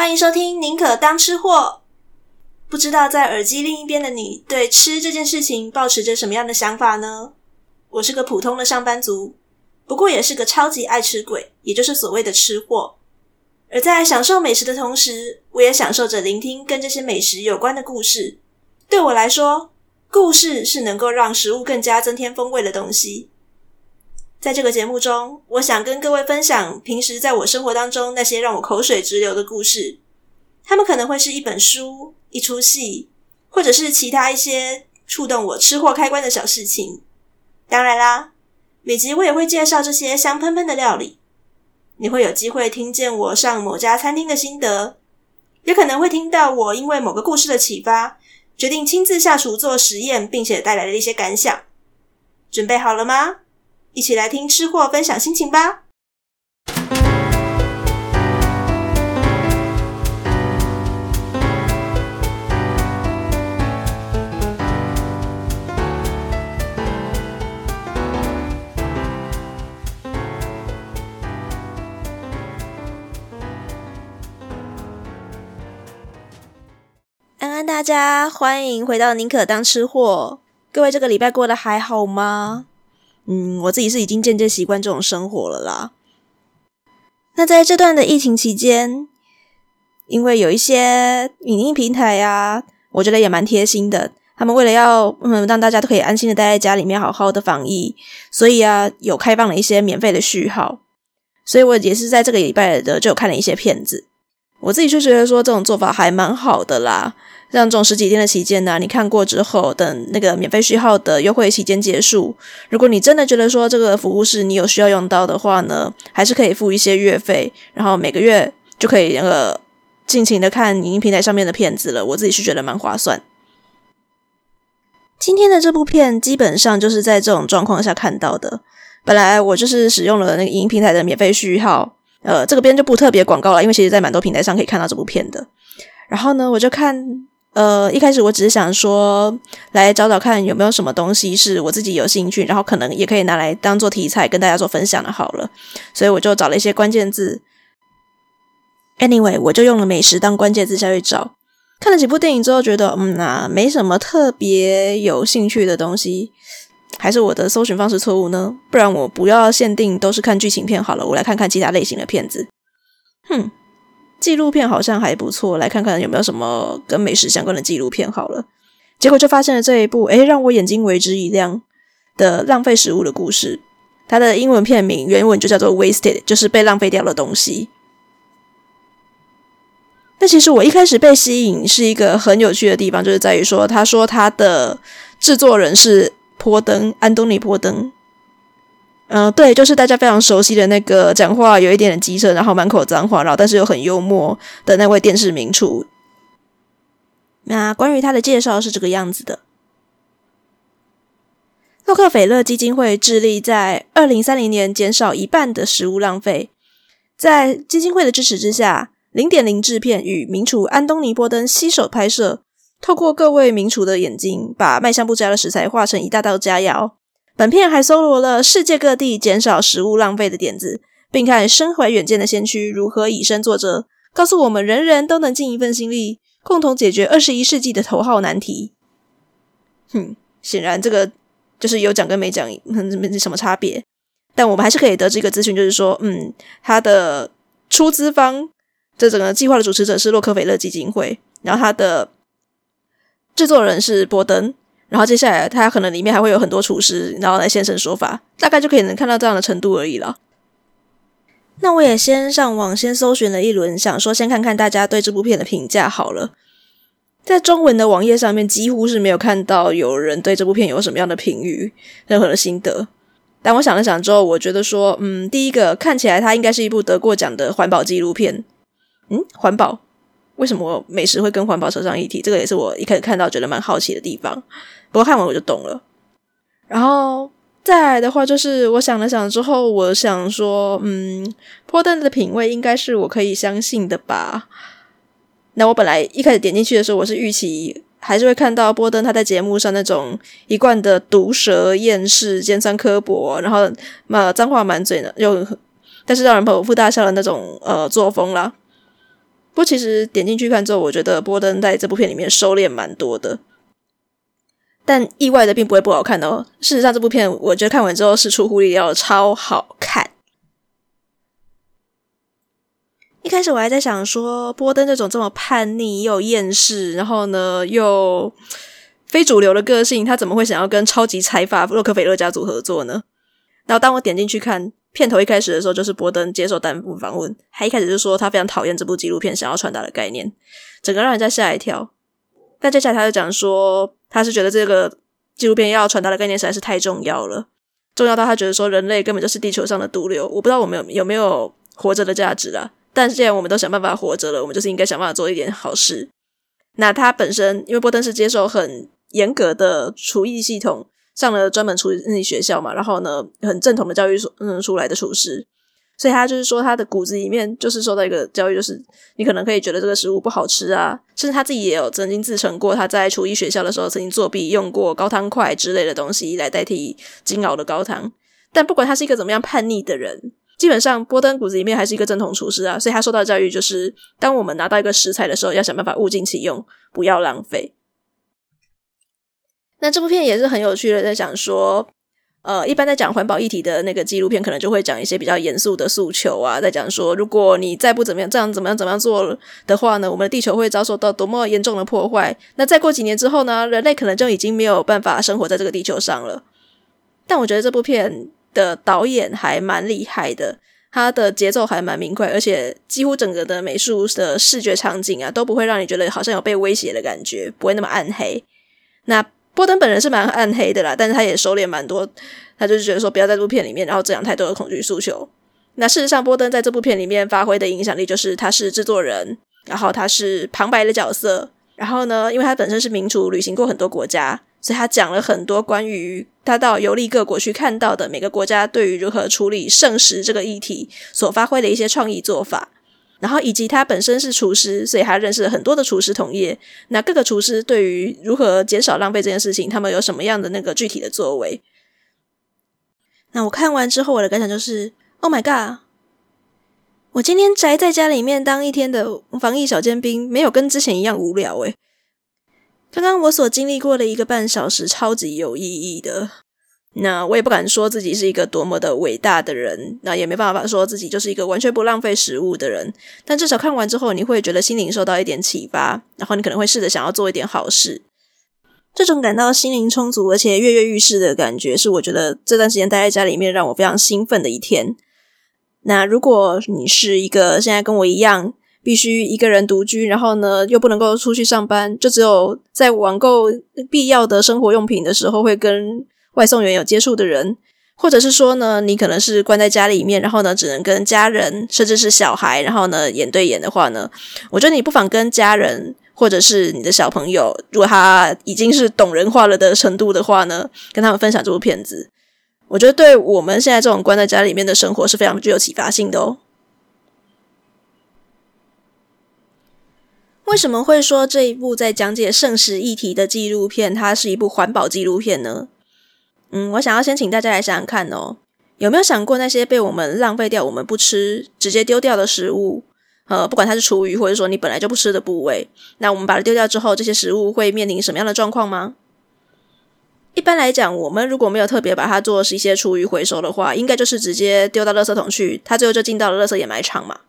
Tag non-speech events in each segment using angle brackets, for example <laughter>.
欢迎收听《宁可当吃货》。不知道在耳机另一边的你，对吃这件事情抱持着什么样的想法呢？我是个普通的上班族，不过也是个超级爱吃鬼，也就是所谓的吃货。而在享受美食的同时，我也享受着聆听跟这些美食有关的故事。对我来说，故事是能够让食物更加增添风味的东西。在这个节目中，我想跟各位分享平时在我生活当中那些让我口水直流的故事。他们可能会是一本书、一出戏，或者是其他一些触动我吃货开关的小事情。当然啦，每集我也会介绍这些香喷喷的料理。你会有机会听见我上某家餐厅的心得，也可能会听到我因为某个故事的启发，决定亲自下厨做实验，并且带来的一些感想。准备好了吗？一起来听吃货分享心情吧。安安大家欢迎回到宁可当吃货。各位这个礼拜过得还好吗？嗯，我自己是已经渐渐习惯这种生活了啦。那在这段的疫情期间，因为有一些影音平台呀，我觉得也蛮贴心的。他们为了要嗯让大家都可以安心的待在家里面，好好的防疫，所以啊有开放了一些免费的序号。所以我也是在这个礼拜的就有看了一些片子。我自己就觉得说这种做法还蛮好的啦。像这种十几天的期间呢，你看过之后，等那个免费序号的优惠期间结束，如果你真的觉得说这个服务是你有需要用到的话呢，还是可以付一些月费，然后每个月就可以那个尽情的看影音平台上面的片子了。我自己是觉得蛮划算。今天的这部片基本上就是在这种状况下看到的。本来我就是使用了那个影音平台的免费序号，呃，这个边就不特别广告了，因为其实在蛮多平台上可以看到这部片的。然后呢，我就看。呃，一开始我只是想说，来找找看有没有什么东西是我自己有兴趣，然后可能也可以拿来当做题材跟大家做分享的。好了，所以我就找了一些关键字。Anyway，我就用了美食当关键字下去找，看了几部电影之后，觉得嗯呐、没什么特别有兴趣的东西，还是我的搜寻方式错误呢？不然我不要限定都是看剧情片好了，我来看看其他类型的片子。哼。纪录片好像还不错，来看看有没有什么跟美食相关的纪录片好了。结果就发现了这一部，诶，让我眼睛为之一亮的浪费食物的故事。它的英文片名原文就叫做 “Wasted”，就是被浪费掉的东西。那其实我一开始被吸引是一个很有趣的地方，就是在于说，他说他的制作人是坡登，安东尼·坡登。嗯、对，就是大家非常熟悉的那个讲话有一点点机车，然后满口脏话，然后但是又很幽默的那位电视名厨。那关于他的介绍是这个样子的：洛克菲勒基金会致力在二零三零年减少一半的食物浪费。在基金会的支持之下，零点零制片与名厨安东尼波登携手拍摄，透过各位名厨的眼睛，把卖相不佳的食材化成一大道佳肴。本片还搜罗了世界各地减少食物浪费的点子，并看身怀远见的先驱如何以身作则，告诉我们人人都能尽一份心力，共同解决二十一世纪的头号难题。哼，显然这个就是有讲跟没讲没什么差别，但我们还是可以得知一个资讯，就是说，嗯，他的出资方这整个计划的主持者是洛克菲勒基金会，然后他的制作人是波登。然后接下来，它可能里面还会有很多厨师，然后来现身说法，大概就可以能看到这样的程度而已了。那我也先上网先搜寻了一轮，想说先看看大家对这部片的评价好了。在中文的网页上面，几乎是没有看到有人对这部片有什么样的评语，任何的心得。但我想了想之后，我觉得说，嗯，第一个看起来它应该是一部得过奖的环保纪录片。嗯，环保。为什么美食会跟环保扯上一体？这个也是我一开始看到觉得蛮好奇的地方。不过看完我就懂了。然后再来的话，就是我想了想之后，我想说，嗯，波登的品味应该是我可以相信的吧。那我本来一开始点进去的时候，我是预期还是会看到波登他在节目上那种一贯的毒舌、厌世、尖酸刻薄，然后嘛脏话满嘴的，又但是让人捧腹大笑的那种呃作风啦。不过其实点进去看之后，我觉得波登在这部片里面收敛蛮多的，但意外的并不会不好看哦。事实上，这部片我觉得看完之后是出乎意料的超好看。一开始我还在想说，波登这种这么叛逆又厌世，然后呢又非主流的个性，他怎么会想要跟超级财阀洛克菲勒家族合作呢？然后当我点进去看片头，一开始的时候就是波登接受弹幕访问，他一开始就说他非常讨厌这部纪录片想要传达的概念，整个让人家吓一跳。但接下来他就讲说，他是觉得这个纪录片要传达的概念实在是太重要了，重要到他觉得说人类根本就是地球上的毒瘤。我不知道我们有有没有活着的价值啦。但是既然我们都想办法活着了，我们就是应该想办法做一点好事。那他本身，因为波登是接受很严格的厨艺系统，上了专门厨艺学校嘛，然后呢，很正统的教育所嗯出来的厨师，所以他就是说他的骨子里面就是受到一个教育，就是你可能可以觉得这个食物不好吃啊，甚至他自己也有曾经自称过他在厨艺学校的时候曾经作弊，用过高汤块之类的东西来代替精熬的高汤。但不管他是一个怎么样叛逆的人。基本上，波登骨子里面还是一个正统厨师啊，所以他受到教育就是，当我们拿到一个食材的时候，要想办法物尽其用，不要浪费。那这部片也是很有趣的，在讲说，呃，一般在讲环保议题的那个纪录片，可能就会讲一些比较严肃的诉求啊，在讲说，如果你再不怎么样，这样怎么样怎么样做的话呢，我们的地球会遭受到多么严重的破坏。那再过几年之后呢，人类可能就已经没有办法生活在这个地球上了。但我觉得这部片。的导演还蛮厉害的，他的节奏还蛮明快，而且几乎整个的美术的视觉场景啊，都不会让你觉得好像有被威胁的感觉，不会那么暗黑。那波登本人是蛮暗黑的啦，但是他也收敛蛮多，他就是觉得说不要在这部片里面，然后这样太多的恐惧诉求。那事实上，波登在这部片里面发挥的影响力，就是他是制作人，然后他是旁白的角色，然后呢，因为他本身是民主，旅行过很多国家。所以他讲了很多关于他到游历各国去看到的每个国家对于如何处理圣石这个议题所发挥的一些创意做法，然后以及他本身是厨师，所以他认识了很多的厨师同业。那各个厨师对于如何减少浪费这件事情，他们有什么样的那个具体的作为？那我看完之后，我的感想就是：Oh my god！我今天宅在家里面当一天的防疫小尖兵，没有跟之前一样无聊诶。刚刚我所经历过的一个半小时，超级有意义的。那我也不敢说自己是一个多么的伟大的人，那也没办法说自己就是一个完全不浪费食物的人。但至少看完之后，你会觉得心灵受到一点启发，然后你可能会试着想要做一点好事。这种感到心灵充足而且跃跃欲试的感觉，是我觉得这段时间待在家里面让我非常兴奋的一天。那如果你是一个现在跟我一样，必须一个人独居，然后呢，又不能够出去上班，就只有在网购必要的生活用品的时候会跟外送员有接触的人，或者是说呢，你可能是关在家里面，然后呢，只能跟家人甚至是小孩，然后呢，眼对眼的话呢，我觉得你不妨跟家人或者是你的小朋友，如果他已经是懂人话了的程度的话呢，跟他们分享这部片子，我觉得对我们现在这种关在家里面的生活是非常具有启发性的哦。为什么会说这一部在讲解剩食议题的纪录片，它是一部环保纪录片呢？嗯，我想要先请大家来想想看哦，有没有想过那些被我们浪费掉、我们不吃、直接丢掉的食物？呃，不管它是厨余，或者说你本来就不吃的部位，那我们把它丢掉之后，这些食物会面临什么样的状况吗？一般来讲，我们如果没有特别把它做是一些厨余回收的话，应该就是直接丢到垃圾桶去，它最后就进到了垃圾掩埋场嘛。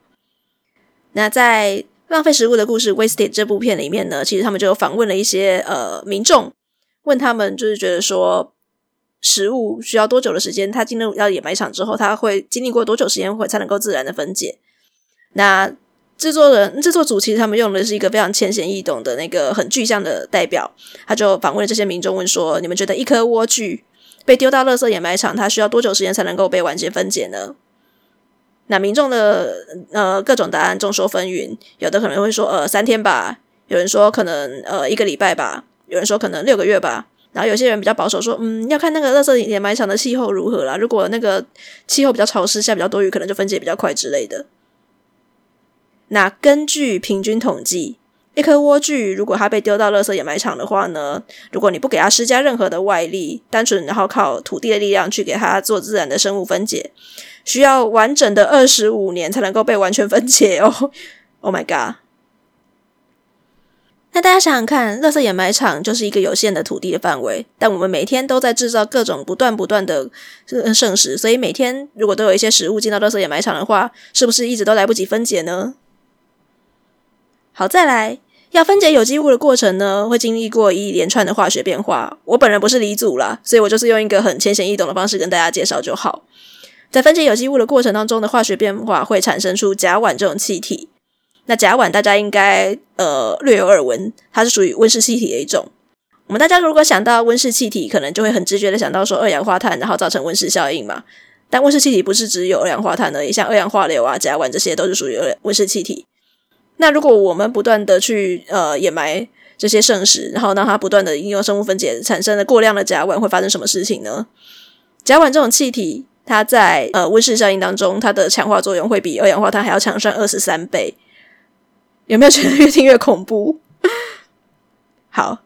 那在浪费食物的故事《Wasted》这部片里面呢，其实他们就有访问了一些呃民众，问他们就是觉得说，食物需要多久的时间？它进入到掩埋场之后，它会经历过多久时间会才能够自然的分解？那制作人、制作组其实他们用的是一个非常浅显易懂的那个很具象的代表，他就访问这些民众，问说：你们觉得一颗莴苣被丢到垃圾掩埋场，它需要多久时间才能够被完全分解呢？那民众的呃各种答案众说纷纭，有的可能会说呃三天吧，有人说可能呃一个礼拜吧，有人说可能六个月吧，然后有些人比较保守说嗯要看那个垃圾掩埋场的气候如何啦，如果那个气候比较潮湿，下比较多雨，可能就分解比较快之类的。那根据平均统计，一颗莴苣如果它被丢到垃圾掩埋场的话呢，如果你不给它施加任何的外力，单纯然后靠土地的力量去给它做自然的生物分解。需要完整的二十五年才能够被完全分解哦！Oh my god！那大家想想看，垃圾掩埋场就是一个有限的土地的范围，但我们每天都在制造各种不断不断的剩食，所以每天如果都有一些食物进到垃圾掩埋场的话，是不是一直都来不及分解呢？好，再来要分解有机物的过程呢，会经历过一连串的化学变化。我本人不是理组啦，所以我就是用一个很浅显易懂的方式跟大家介绍就好。在分解有机物的过程当中的化学变化会产生出甲烷这种气体。那甲烷大家应该呃略有耳闻，它是属于温室气体的一种。我们大家如果想到温室气体，可能就会很直觉的想到说二氧化碳，然后造成温室效应嘛。但温室气体不是只有二氧化碳而已，像二氧化硫啊、甲烷这些都是属于温室气体。那如果我们不断的去呃掩埋这些剩食，然后让它不断的应用生物分解，产生了过量的甲烷，会发生什么事情呢？甲烷这种气体，它在呃温室效应当中，它的强化作用会比二氧化碳还要强上二十三倍。有没有觉得越听越恐怖？<laughs> 好，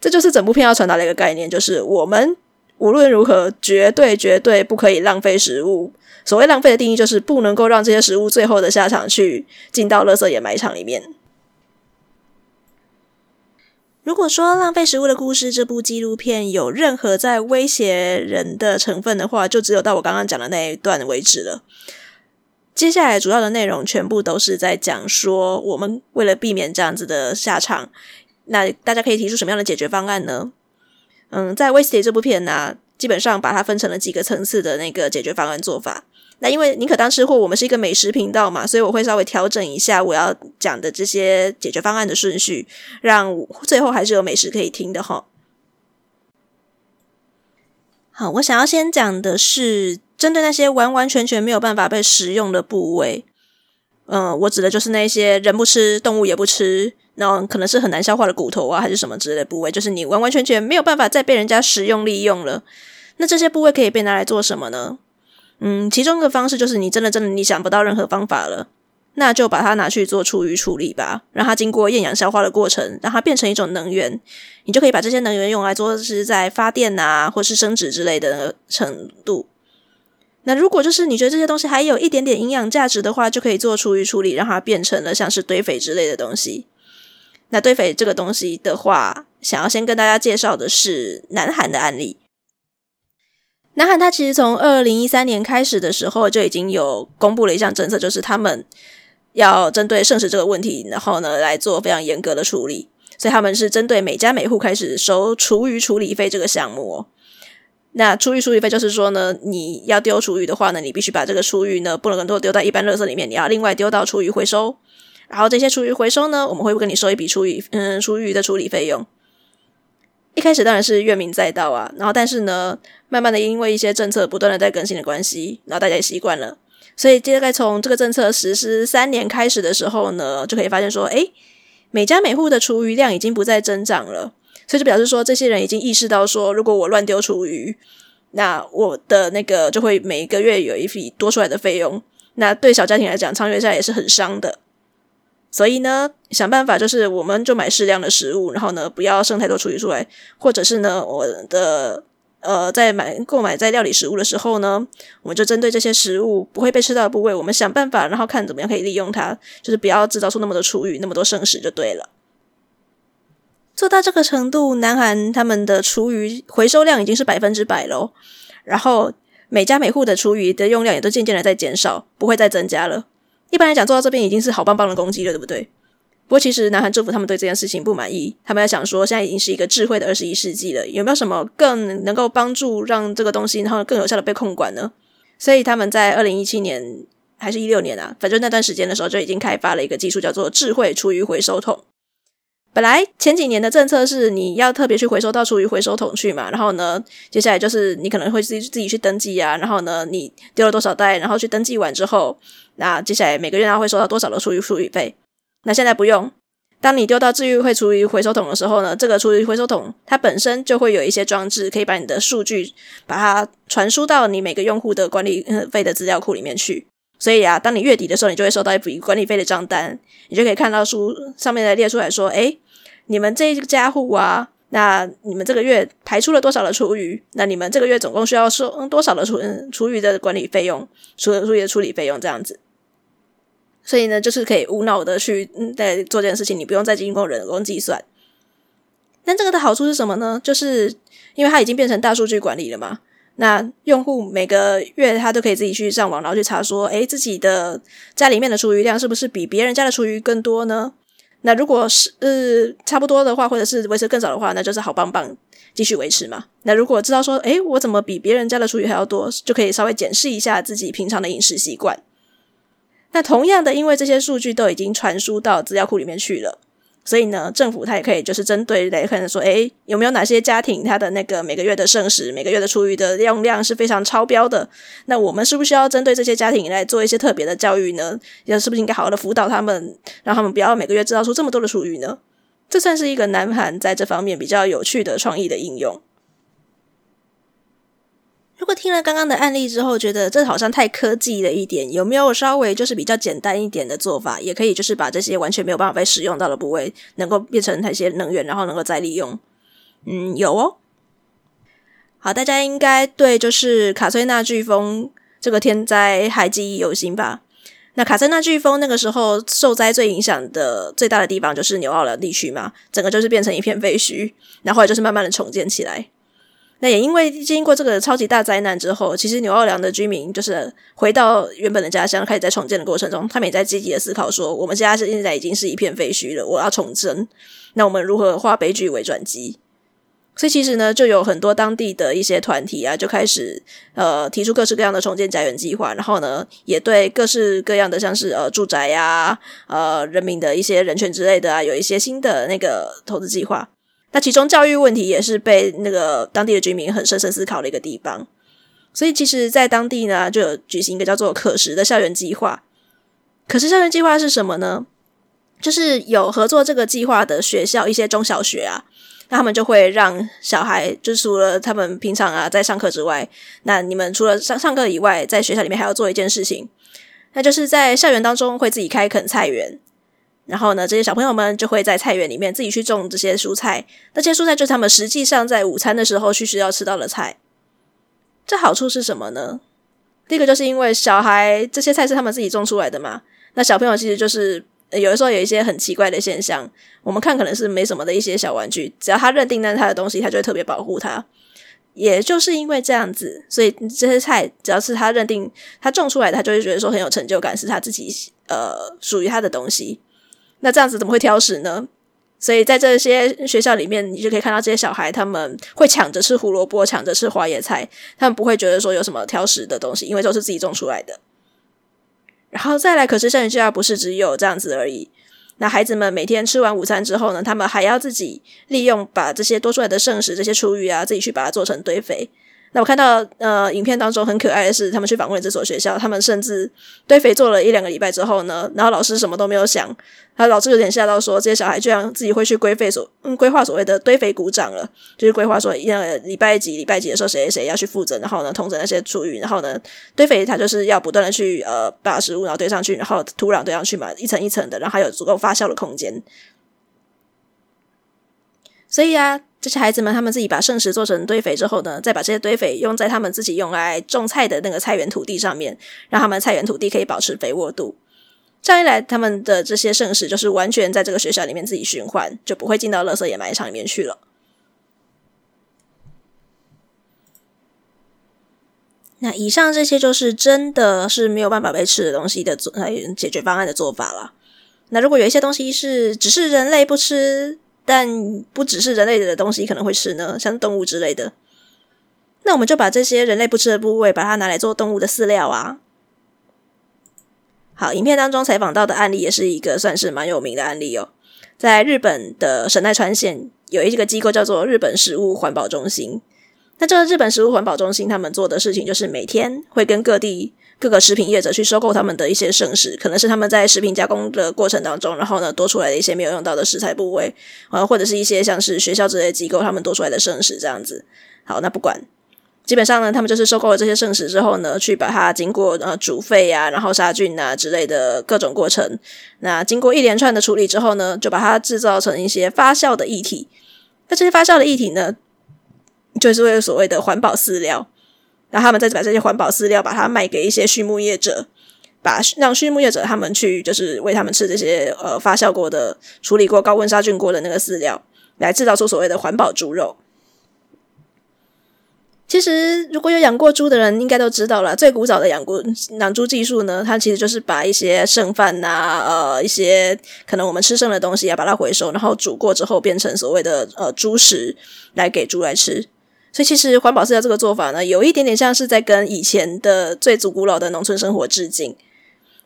这就是整部片要传达的一个概念，就是我们无论如何绝对绝对不可以浪费食物。所谓浪费的定义，就是不能够让这些食物最后的下场去进到垃圾掩埋场里面。如果说《浪费食物的故事》这部纪录片有任何在威胁人的成分的话，就只有到我刚刚讲的那一段为止了。接下来主要的内容全部都是在讲说，我们为了避免这样子的下场，那大家可以提出什么样的解决方案呢？嗯，在《Wasted》这部片呢、基本上把它分成了几个层次的那个解决方案做法。那因为宁可当吃货，我们是一个美食频道嘛，所以我会稍微调整一下我要讲的这些解决方案的顺序，让最后还是有美食可以听的哈。好，我想要先讲的是针对那些完完全全没有办法被食用的部位，嗯，我指的就是那些人不吃、动物也不吃，然后可能是很难消化的骨头啊，还是什么之类的部位，就是你完完全全没有办法再被人家食用利用了。那这些部位可以被拿来做什么呢？嗯，其中一个方式就是你真的真的你想不到任何方法了，那就把它拿去做厨余处理吧，让它经过厌氧消化的过程，让它变成一种能源，你就可以把这些能源用来做是在发电啊，或是生质之类的程度。那如果就是你觉得这些东西还有一点点营养价值的话，就可以做厨余处理，让它变成了像是堆肥之类的东西。那堆肥这个东西的话，想要先跟大家介绍的是南韩的案例。南韩它其实从二零一三年开始的时候就已经有公布了一项政策，就是他们要针对剩食这个问题，然后呢来做非常严格的处理。所以他们是针对每家每户开始收厨余处理费这个项目哦。那厨余处理费就是说呢，你要丢厨余的话呢，你必须把这个厨余呢不能够丢到一般垃圾里面，你要另外丢到厨余回收。然后这些厨余回收呢，我们会不跟你收一笔厨余嗯厨余的处理费用。一开始当然是怨民载道啊，然后但是呢，慢慢的因为一些政策不断的在更新的关系，然后大家也习惯了，所以大概从这个政策实施三年开始的时候呢，就可以发现说，诶，每家每户的厨余量已经不再增长了，所以就表示说，这些人已经意识到说，如果我乱丢厨余，那我的那个就会每一个月有一笔多出来的费用，那对小家庭来讲，长远下也是很伤的。所以呢，想办法就是，我们就买适量的食物，然后呢，不要剩太多厨余出来，或者是呢，我的呃，在买购买在料理食物的时候呢，我们就针对这些食物不会被吃到的部位，我们想办法，然后看怎么样可以利用它，就是不要制造出那么多厨余，那么多剩食就对了。做到这个程度，南韩他们的厨余回收量已经是百分之百喽，然后每家每户的厨余的用量也都渐渐的在减少，不会再增加了。一般来讲，做到这边已经是好棒棒的攻击了，对不对？不过，其实南韩政府他们对这件事情不满意，他们在想说，现在已经是一个智慧的二十一世纪了，有没有什么更能够帮助让这个东西然后更有效的被控管呢？所以他们在二零一七年还是一六年啊，反正那段时间的时候就已经开发了一个技术，叫做智慧厨余回收桶。本来前几年的政策是你要特别去回收到厨余回收桶去嘛，然后呢，接下来就是你可能会自己自己去登记啊，然后呢，你丢了多少袋，然后去登记完之后。那接下来每个月他会收到多少的厨余处理费？那现在不用，当你丢到治愈会厨余回收桶的时候呢，这个厨余回收桶它本身就会有一些装置，可以把你的数据把它传输到你每个用户的管理费的资料库里面去。所以啊，当你月底的时候，你就会收到一笔管理费的账单，你就可以看到书上面的列出来说，哎，你们这一家户啊，那你们这个月排出了多少的厨余？那你们这个月总共需要收多少的厨厨余的管理费用，厨厨余的处理费用这样子。所以呢，就是可以无脑的去嗯在做这件事情，你不用再经过人工计算。但这个的好处是什么呢？就是因为它已经变成大数据管理了嘛。那用户每个月他都可以自己去上网，然后去查说，诶，自己的家里面的厨余量是不是比别人家的厨余更多呢？那如果是呃差不多的话，或者是维持更少的话，那就是好棒棒，继续维持嘛。那如果知道说，诶，我怎么比别人家的厨余还要多，就可以稍微检视一下自己平常的饮食习惯。那同样的，因为这些数据都已经传输到资料库里面去了。所以呢，政府它也可以就是针对来看说，诶，有没有哪些家庭他的那个每个月的剩食、每个月的厨余的用量是非常超标的？那我们是不是要针对这些家庭来做一些特别的教育呢？也是不是应该好好的辅导他们，让他们不要每个月制造出这么多的厨余呢？这算是一个南韩在这方面比较有趣的创意的应用。如果听了刚刚的案例之后，觉得这好像太科技了一点，有没有稍微就是比较简单一点的做法，也可以就是把这些完全没有办法被使用到的部位，能够变成那些能源，然后能够再利用？嗯，有哦。好，大家应该对就是卡崔娜飓风这个天灾还记忆犹新吧？那卡崔娜飓风那个时候受灾最影响的最大的地方就是纽奥良地区嘛，整个就是变成一片废墟，然后后来就是慢慢的重建起来。那也因为经过这个超级大灾难之后，其实纽奥良的居民就是回到原本的家乡，开始在重建的过程中，他们也在积极的思考说，我们家现在已经是一片废墟了，我要重生，那我们如何化悲剧为转机？所以其实呢，就有很多当地的一些团体啊，就开始呃提出各式各样的重建家园计划，然后呢，也对各式各样的像是呃住宅呀、呃人民的一些人权之类的啊，有一些新的那个投资计划。那其中教育问题也是被那个当地的居民很深深思考的一个地方，所以其实，在当地呢，就有举行一个叫做“可食”的校园计划。可食校园计划是什么呢？就是有合作这个计划的学校，一些中小学啊，那他们就会让小孩，就除了他们平常啊在上课之外，那你们除了上上课以外，在学校里面还要做一件事情，那就是在校园当中会自己开垦菜园。然后呢，这些小朋友们就会在菜园里面自己去种这些蔬菜，那些蔬菜就是他们实际上在午餐的时候去需要吃到的菜。这好处是什么呢？第一个就是因为小孩这些菜是他们自己种出来的嘛，那小朋友其实就是有的时候有一些很奇怪的现象，我们看可能是没什么的一些小玩具，只要他认定那是他的东西，他就会特别保护它。也就是因为这样子，所以这些菜只要是他认定他种出来的，他就会觉得说很有成就感，是他自己呃属于他的东西。那这样子怎么会挑食呢？所以在这些学校里面，你就可以看到这些小孩，他们会抢着吃胡萝卜，抢着吃花椰菜，他们不会觉得说有什么挑食的东西，因为都是自己种出来的。然后再来，可是校园计划不是只有这样子而已。那孩子们每天吃完午餐之后呢，他们还要自己利用把这些多出来的剩食、这些厨余啊，自己去把它做成堆肥。那我看到，呃，影片当中很可爱的是，他们去访问这所学校，他们甚至堆肥做了一两个礼拜之后呢，然后老师什么都没有想，他老师有点吓到说，这些小孩居然自己会去规划所，嗯，规划所谓的堆肥鼓掌了，就是规划说，呃，礼拜几礼拜几的时候，谁谁要去负责，然后呢，通知那些厨余，然后呢，堆肥它就是要不断的去，呃，把食物然后堆上去，然后土壤堆上去嘛，一层一层的，然后还有足够发酵的空间，所以啊。这些孩子们，他们自己把剩食做成堆肥之后呢，再把这些堆肥用在他们自己用来种菜的那个菜园土地上面，让他们菜园土地可以保持肥沃度。这样一来，他们的这些圣石就是完全在这个学校里面自己循环，就不会进到垃圾掩埋场里面去了。那以上这些就是真的是没有办法被吃的东西的做解决方案的做法了。那如果有一些东西是只是人类不吃，但不只是人类的东西可能会吃呢，像动物之类的。那我们就把这些人类不吃的部位，把它拿来做动物的饲料啊。好，影片当中采访到的案例也是一个算是蛮有名的案例哦。在日本的神奈川县，有一个机构叫做日本食物环保中心。那这个日本食物环保中心，他们做的事情就是每天会跟各地。各个食品业者去收购他们的一些剩食，可能是他们在食品加工的过程当中，然后呢多出来的一些没有用到的食材部位，啊，或者是一些像是学校之类机构他们多出来的剩食这样子。好，那不管，基本上呢，他们就是收购了这些剩食之后呢，去把它经过呃煮沸啊，然后杀菌啊之类的各种过程，那经过一连串的处理之后呢，就把它制造成一些发酵的液体。那这些发酵的液体呢，就是为了所谓的环保饲料。然后他们再把这些环保饲料把它卖给一些畜牧业者，把让畜牧业者他们去就是喂他们吃这些呃发酵过的、处理过高温杀菌过的那个饲料，来制造出所谓的环保猪肉。其实，如果有养过猪的人，应该都知道了。最古早的养过养猪技术呢，它其实就是把一些剩饭呐、呃，一些可能我们吃剩的东西啊，把它回收，然后煮过之后变成所谓的呃猪食，来给猪来吃。所以，其实环保饲料这个做法呢，有一点点像是在跟以前的最祖古老的农村生活致敬。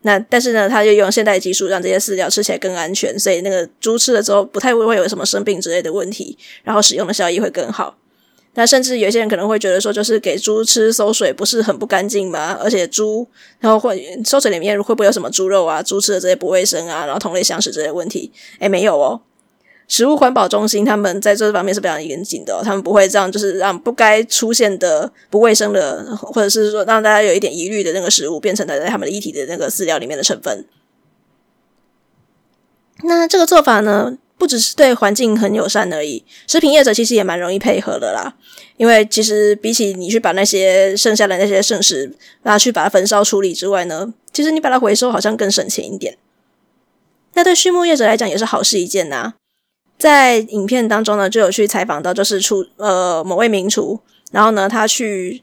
那但是呢，它就用现代技术让这些饲料吃起来更安全，所以那个猪吃了之后不太会会有什么生病之类的问题，然后使用的效益会更好。那甚至有些人可能会觉得说，就是给猪吃馊水不是很不干净吗？而且猪，然后会馊水里面会不会有什么猪肉啊？猪吃的这些不卫生啊，然后同类相食这些问题？诶，没有哦。食物环保中心他们在这方面是非常严谨的，他们不会这样，就是让不该出现的不卫生的，或者是说让大家有一点疑虑的那个食物，变成了在他们的液体的那个饲料里面的成分。那这个做法呢，不只是对环境很友善而已，食品业者其实也蛮容易配合的啦。因为其实比起你去把那些剩下的那些剩食拿去把它焚烧处理之外呢，其实你把它回收好像更省钱一点。那对畜牧业者来讲也是好事一件呐、在影片当中呢，就有去采访到，就是厨呃某位名厨，然后呢他去。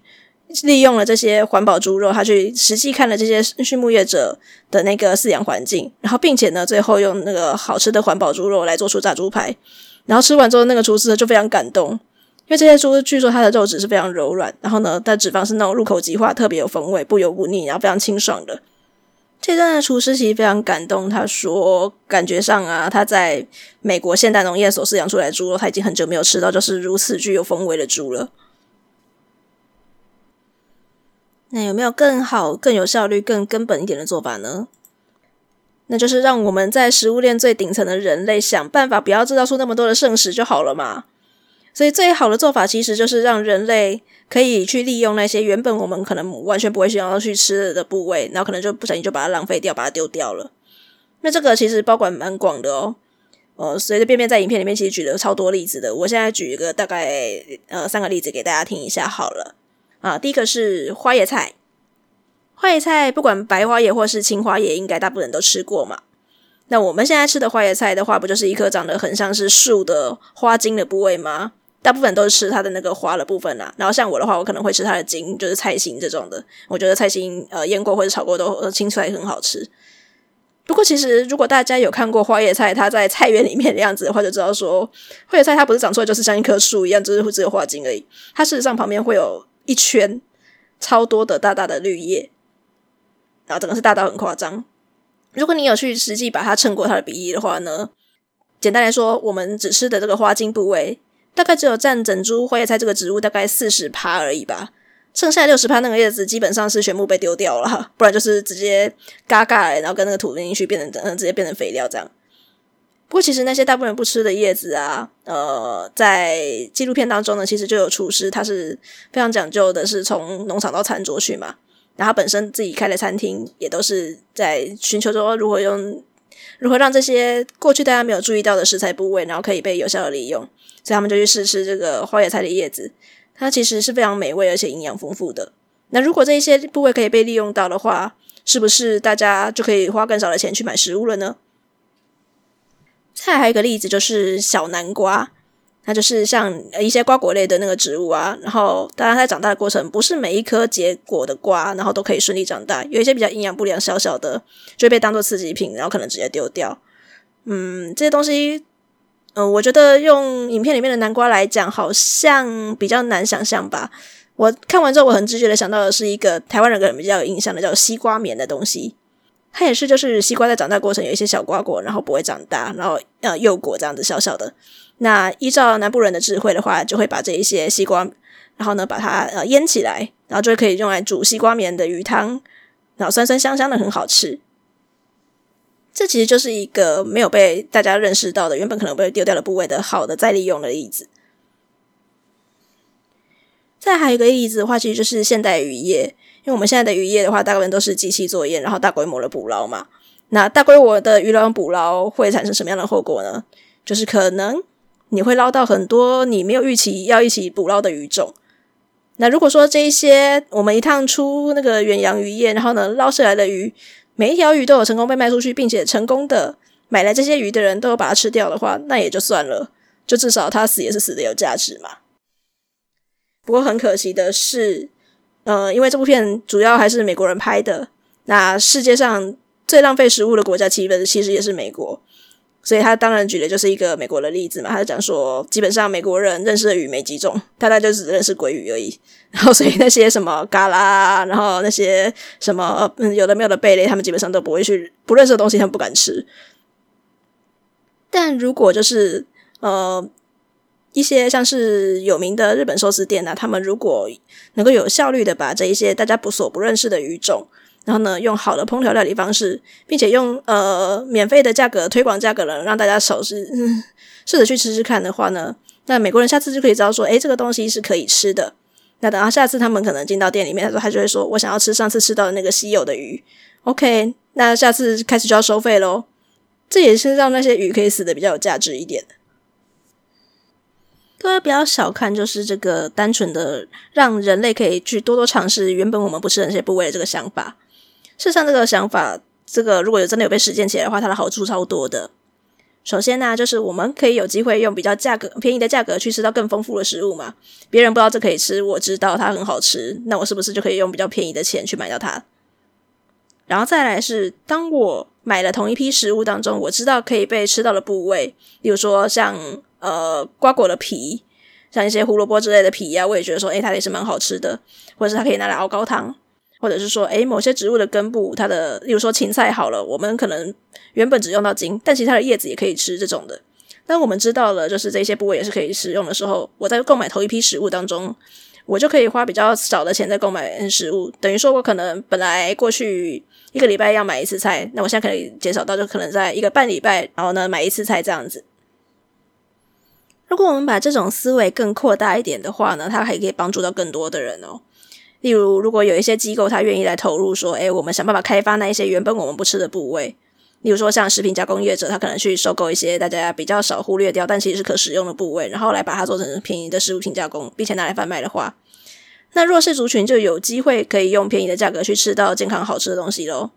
利用了这些环保猪肉，他去实际看了这些畜牧业者的那个饲养环境，然后并且呢，最后用那个好吃的环保猪肉来做出炸猪排，然后吃完之后，那个厨师就非常感动，因为这些猪据说它的肉质是非常柔软，然后呢，它脂肪是那种入口即化，特别有风味，不油不腻，然后非常清爽的。这段的厨师其实非常感动，他说感觉上啊，他在美国现代农业所饲养出来的猪肉，他已经很久没有吃到就是如此具有风味的猪了。那有没有更好、更有效率、更根本一点的做法呢？那就是让我们在食物链最顶层的人类想办法，不要制造出那么多的剩食就好了嘛。所以最好的做法其实就是让人类可以去利用那些原本我们可能完全不会想要去吃的部位，然后可能就不小心就把它浪费掉，把它丢掉了。那这个其实包管蛮广的哦。呃，随随便便在影片里面其实举了超多例子的，我现在举一个大概呃三个例子给大家听一下好了。啊，第一个是花椰菜，花椰菜不管白花椰或是青花椰，应该大部分人都吃过嘛。那我们现在吃的花椰菜的话，不就是一颗长得很像是树的花茎的部位吗？大部分都是吃它的那个花的部分啦。然后像我的话，我可能会吃它的茎，就是菜心这种的。我觉得菜心呃腌过或者炒过都青出来很好吃。不过其实如果大家有看过花椰菜，它在菜园里面的样子的话，就知道说花椰菜它不是长出来就是像一棵树一样，就是只有花茎而已。它事实上旁边会有。一圈超多的大大的绿叶，然后整个是大到很夸张。如果你有去实际把它称过它的比例的话呢，简单来说，我们只吃的这个花茎部位，大概只有占整株花椰菜这个植物大概四十趴而已吧。剩下六十趴那个叶子基本上是全部被丢掉了，<laughs> 不然就是直接嘎嘎，然后跟那个土进去变成嗯，直接变成肥料这样。不过，其实那些大部分人不吃的叶子啊，呃，在纪录片当中呢，其实就有厨师，他是非常讲究的，是从农场到餐桌去嘛。然后本身自己开的餐厅，也都是在寻求说如何用，如何让这些过去大家没有注意到的食材部位，然后可以被有效的利用。所以他们就去试吃这个花椰菜的叶子，它其实是非常美味而且营养丰富的。那如果这一些部位可以被利用到的话，是不是大家就可以花更少的钱去买食物了呢？再还有一个例子就是小南瓜，它就是像一些瓜果类的那个植物啊。然后，当然在长大的过程，不是每一颗结果的瓜，然后都可以顺利长大。有一些比较营养不良、小小的，就被当做刺激品，然后可能直接丢掉。嗯，这些东西，嗯、我觉得用影片里面的南瓜来讲，好像比较难想象吧。我看完之后，我很直觉的想到的是一个台湾人可能比较有印象的，叫西瓜棉的东西。它也是，就是西瓜在长大过程有一些小瓜果，然后不会长大，然后呃幼果这样子小小的。那依照南部人的智慧的话，就会把这一些西瓜，然后呢把它呃腌起来，然后就可以用来煮西瓜棉的鱼汤，然后酸酸香香的很好吃。这其实就是一个没有被大家认识到的，原本可能被丢掉的部位的好的再利用的例子。再还有一个例子的话，其实就是现代渔业。因为我们现在的渔业的话，大部分都是机器作业，然后大规模的捕捞嘛。那大规模的渔捞捕捞会产生什么样的后果呢？就是可能你会捞到很多你没有预期要一起捕捞的鱼种。那如果说这一些我们一趟出那个远洋渔业，然后呢捞上来的鱼每一条鱼都有成功被卖出去，并且成功的买来这些鱼的人都有把它吃掉的话，那也就算了，就至少他死也是死的有价值嘛。不过很可惜的是，呃，因为这部片主要还是美国人拍的，那世界上最浪费食物的国家其实其实也是美国。所以他当然举的就是一个美国的例子嘛，他就讲说，基本上美国人认识的鱼没几种，大概就只认识鲑鱼而已。<laughs> 然后所以那些什么嘎啦，然后那些什么嗯有的没有的贝类，他们基本上都不会去不认识的东西，他们不敢吃。但如果就是呃一些像是有名的日本寿司店呢、他们如果能够有效率的把这一些大家不所不认识的鱼种。然后呢，用好的烹调料理方式，并且用呃免费的价格推广价格了，让大家尝试 <laughs> 试着去吃吃看的话呢，那美国人下次就可以知道说，诶，这个东西是可以吃的。那等到下次他们可能进到店里面的时候，他就会说，我想要吃上次吃到的那个稀有的鱼。OK，那下次开始就要收费喽。这也是让那些鱼可以死的比较有价值一点。各位不要小看，就是这个单纯的让人类可以去多多尝试原本我们不吃的那些部位的这个想法。事实上，这个想法，这个如果有真的有被实践起来的话，它的好处超多的。首先呢、就是我们可以有机会用比较价格便宜的价格去吃到更丰富的食物嘛。别人不知道这可以吃，我知道它很好吃，那我是不是就可以用比较便宜的钱去买到它？然后再来是，当我买了同一批食物当中，我知道可以被吃到的部位，比如说像呃瓜果的皮，像一些胡萝卜之类的皮呀、啊，我也觉得说，诶，它也是蛮好吃的，或者是它可以拿来熬高汤。或者是说，诶，某些植物的根部，它的，例如说芹菜好了，我们可能原本只用到茎，但其实它的叶子也可以吃这种的。当我们知道了，就是这些部位也是可以使用的时候，我在购买头一批食物当中，我就可以花比较少的钱在购买食物。等于说，我可能本来过去一个礼拜要买一次菜，那我现在可以减少到就可能在一个半礼拜，然后呢买一次菜这样子。如果我们把这种思维更扩大一点的话呢，它还可以帮助到更多的人哦。例如，如果有一些机构，他愿意来投入，说：“诶，我们想办法开发那一些原本我们不吃的部位。”例如说，像食品加工业者，他可能去收购一些大家比较少忽略掉，但其实是可使用的部位，然后来把它做成便宜的食物品加工，并且拿来贩卖的话，那弱势族群就有机会可以用便宜的价格去吃到健康好吃的东西喽。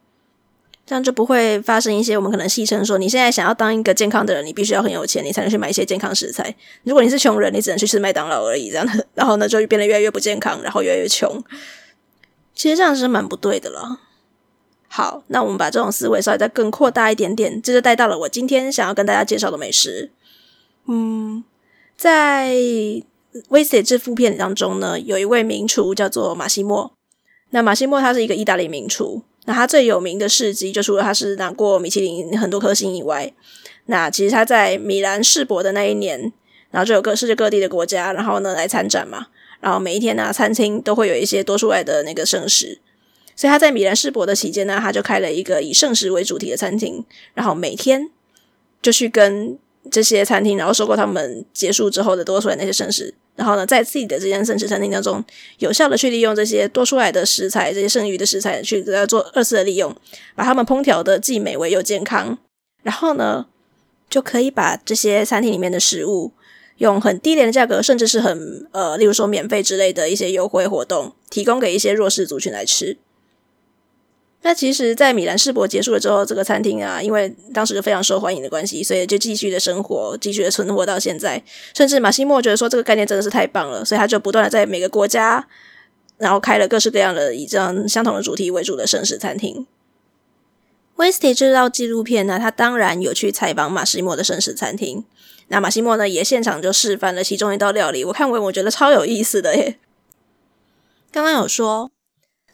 这样就不会发生一些我们可能戏称说，你现在想要当一个健康的人，你必须要很有钱，你才能去买一些健康食材。如果你是穷人，你只能去吃麦当劳而已。这样，然后呢，就变得越来越不健康，然后越来越穷。其实这样是蛮不对的了。好，那我们把这种思维稍微再更扩大一点点，这就带到了我今天想要跟大家介绍的美食。嗯，在《Wasted》这部片当中呢，有一位名厨叫做马西莫。那马西莫他是一个意大利名厨。那他最有名的事迹，就除了他是拿过米其林很多颗星以外，那其实他在米兰世博的那一年，然后就有各世界各地的国家，然后呢来参展嘛，然后每一天呢，餐厅都会有一些多出来的那个剩食，所以他在米兰世博的期间呢，他就开了一个以剩食为主题的餐厅，然后每天就去跟这些餐厅，然后收购他们结束之后的多出来那些剩食。然后呢，在自己的这间生食餐厅当中，有效的去利用这些多出来的食材，这些剩余的食材去给它做二次的利用，把它们烹调的既美味又健康。然后呢，就可以把这些餐厅里面的食物用很低廉的价格，甚至是很呃，例如说免费之类的一些优惠活动，提供给一些弱势族群来吃。那其实，在米兰世博结束了之后，这个餐厅啊，因为当时就非常受欢迎的关系，所以就继续的生活，继续的存活到现在。甚至马西莫觉得说这个概念真的是太棒了，所以他就不断的在每个国家，然后开了各式各样的以这样相同的主题为主的剩食餐厅。Wasted 这套纪录片呢，他当然有去采访马西莫的剩食餐厅。那马西莫呢，也现场就示范了其中一道料理，我看完我觉得超有意思的耶。刚刚有说。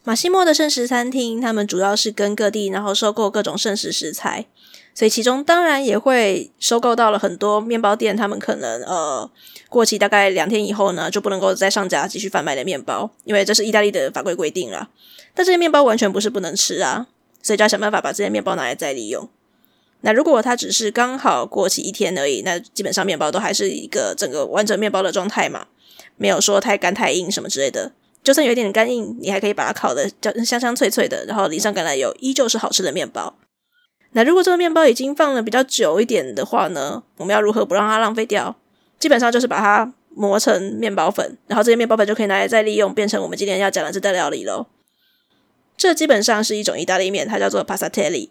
马西莫的圣食餐厅，他们主要是跟各地，然后收购各种圣食食材，所以其中当然也会收购到了很多面包店，他们可能呃过期大概两天以后呢，就不能够再上架继续贩卖的面包，因为这是意大利的法规规定了。但这些面包完全不是不能吃啊，所以就要想办法把这些面包拿来再利用。那如果它只是刚好过期一天而已，那基本上面包都还是一个整个完整面包的状态嘛，没有说太干太硬什么之类的。就算有一点干硬，你还可以把它烤得香香脆脆的，然后淋上橄榄油，依旧是好吃的面包。那如果这个面包已经放了比较久一点的话呢，我们要如何不让它浪费掉？基本上就是把它磨成面包粉，然后这些面包粉就可以拿来再利用，变成我们今天要讲的这道料理喽。这基本上是一种意大利面，它叫做 Passatelli。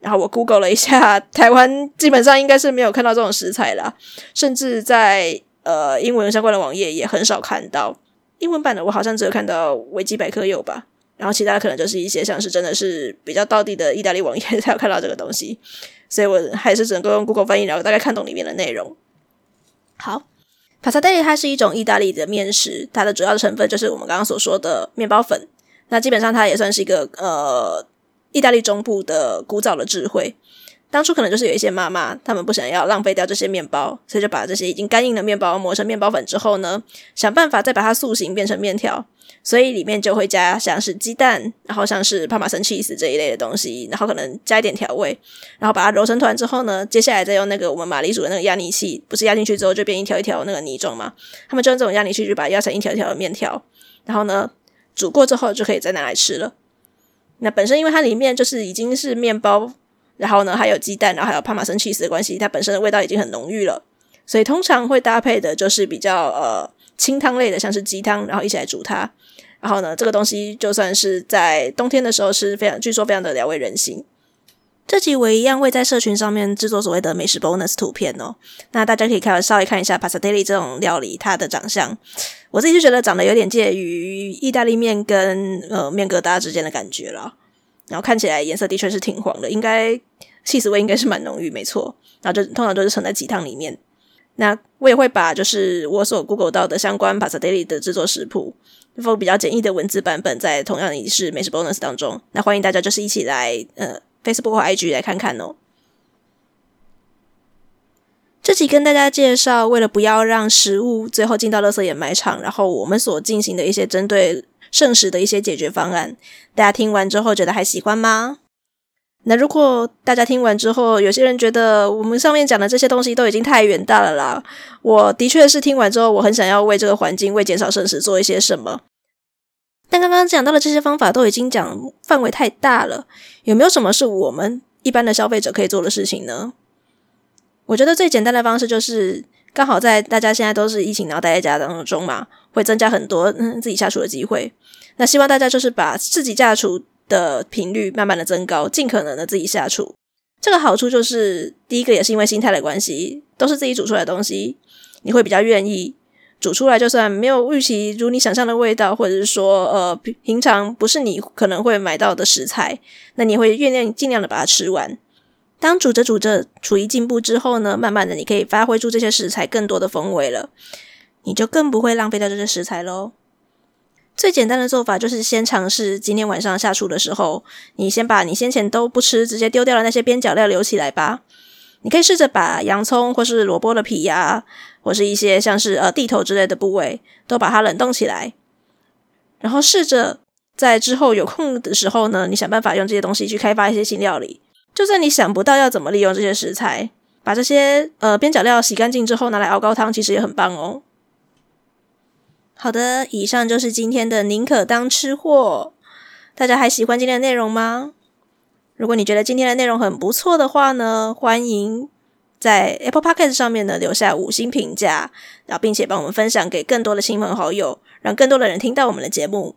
然后我 Google 了一下，台湾基本上应该是没有看到这种食材啦，甚至在呃英文相关的网页也很少看到。英文版的我好像只有看到维基百科有吧，然后其他可能就是一些像是真的是比较道地的意大利网页才有看到这个东西，所以我还是只能够用 Google 翻译，然后大概看懂里面的内容。好卡萨 s 里它是一种意大利的面食，它的主要的成分就是我们刚刚所说的面包粉。那基本上它也算是一个呃。意大利中部的古早的智慧，当初可能就是有一些妈妈，他们不想要浪费掉这些面包，所以就把这些已经干硬的面包磨成面包粉之后呢，想办法再把它塑形变成面条，所以里面就会加像是鸡蛋，然后像是帕玛森起司这一类的东西，然后可能加一点调味，然后把它揉成团之后呢，接下来再用那个我们马铃薯的那个压泥器，不是压进去之后就变一条一条那个泥状嘛，他们就用这种压泥器去把它压成一条一条的面条，然后呢煮过之后就可以再拿来吃了。那本身因为它里面就是已经是面包，然后呢还有鸡蛋，然后还有帕玛森起司的关系，它本身的味道已经很浓郁了，所以通常会搭配的就是比较呃清汤类的，像是鸡汤，然后一起来煮它。然后呢，这个东西就算是在冬天的时候是非常，据说非常的疗愈人心。这集我一样会在社群上面制作所谓的美食 bonus 图片哦，那大家可以看稍微看一下 Passatelli 这种料理它的长相，我自己就觉得长得有点介于意大利面跟呃面疙瘩之间的感觉了，然后看起来颜色的确是挺黄的，应该起司味应该是蛮浓郁，没错，然后就通常都是盛在鸡汤里面。那我也会把就是我所 Google 到的相关 Passatelli 的制作食谱，放比较简易的文字版本在同样也是美食 bonus 当中，那欢迎大家就是一起来呃。Facebook 或 IG 来看看哦。这集跟大家介绍，为了不要让食物最后进到垃圾掩埋场，然后我们所进行的一些针对剩食的一些解决方案。大家听完之后觉得还喜欢吗？那如果大家听完之后，有些人觉得我们上面讲的这些东西都已经太远大了啦，我的确是听完之后，我很想要为这个环境、为减少剩食做一些什么。但刚刚讲到的这些方法都已经讲范围太大了，有没有什么是我们一般的消费者可以做的事情呢？我觉得最简单的方式就是，刚好在大家现在都是疫情，然后待在家当中嘛，会增加很多嗯自己下厨的机会。那希望大家就是把自己下厨的频率慢慢的增高，尽可能的自己下厨。这个好处就是，第一个也是因为心态的关系，都是自己煮出来的东西，你会比较愿意。煮出来就算没有预期如你想象的味道，或者是说呃平常不是你可能会买到的食材，那你会愿意尽量的把它吃完。当煮着煮着厨艺进步之后呢，慢慢的你可以发挥出这些食材更多的风味了，你就更不会浪费掉这些食材喽。最简单的做法就是先尝试今天晚上下厨的时候，你先把你先前都不吃直接丢掉的那些边角料留起来吧。你可以试着把洋葱或是萝卜的皮呀，或是一些像是呃地头之类的部位，都把它冷冻起来，然后试着在之后有空的时候呢，你想办法用这些东西去开发一些新料理。就算你想不到要怎么利用这些食材，把这些呃边角料洗干净之后拿来熬高汤，其实也很棒哦。好的，以上就是今天的宁可当吃货。大家还喜欢今天的内容吗？如果你觉得今天的内容很不错的话呢，欢迎在 Apple Podcast 上面呢留下五星评价，然后并且帮我们分享给更多的亲朋好友，让更多的人听到我们的节目。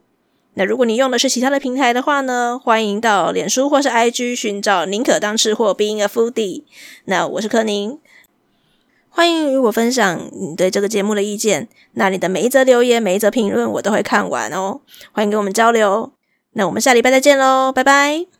那如果你用的是其他的平台的话呢，欢迎到脸书或是 IG 寻找宁可当吃货 Being a Foodie。那我是柯宁，欢迎与我分享你对这个节目的意见。那你的每一则留言、每一则评论我都会看完哦，欢迎跟我们交流。那我们下礼拜再见喽，拜拜。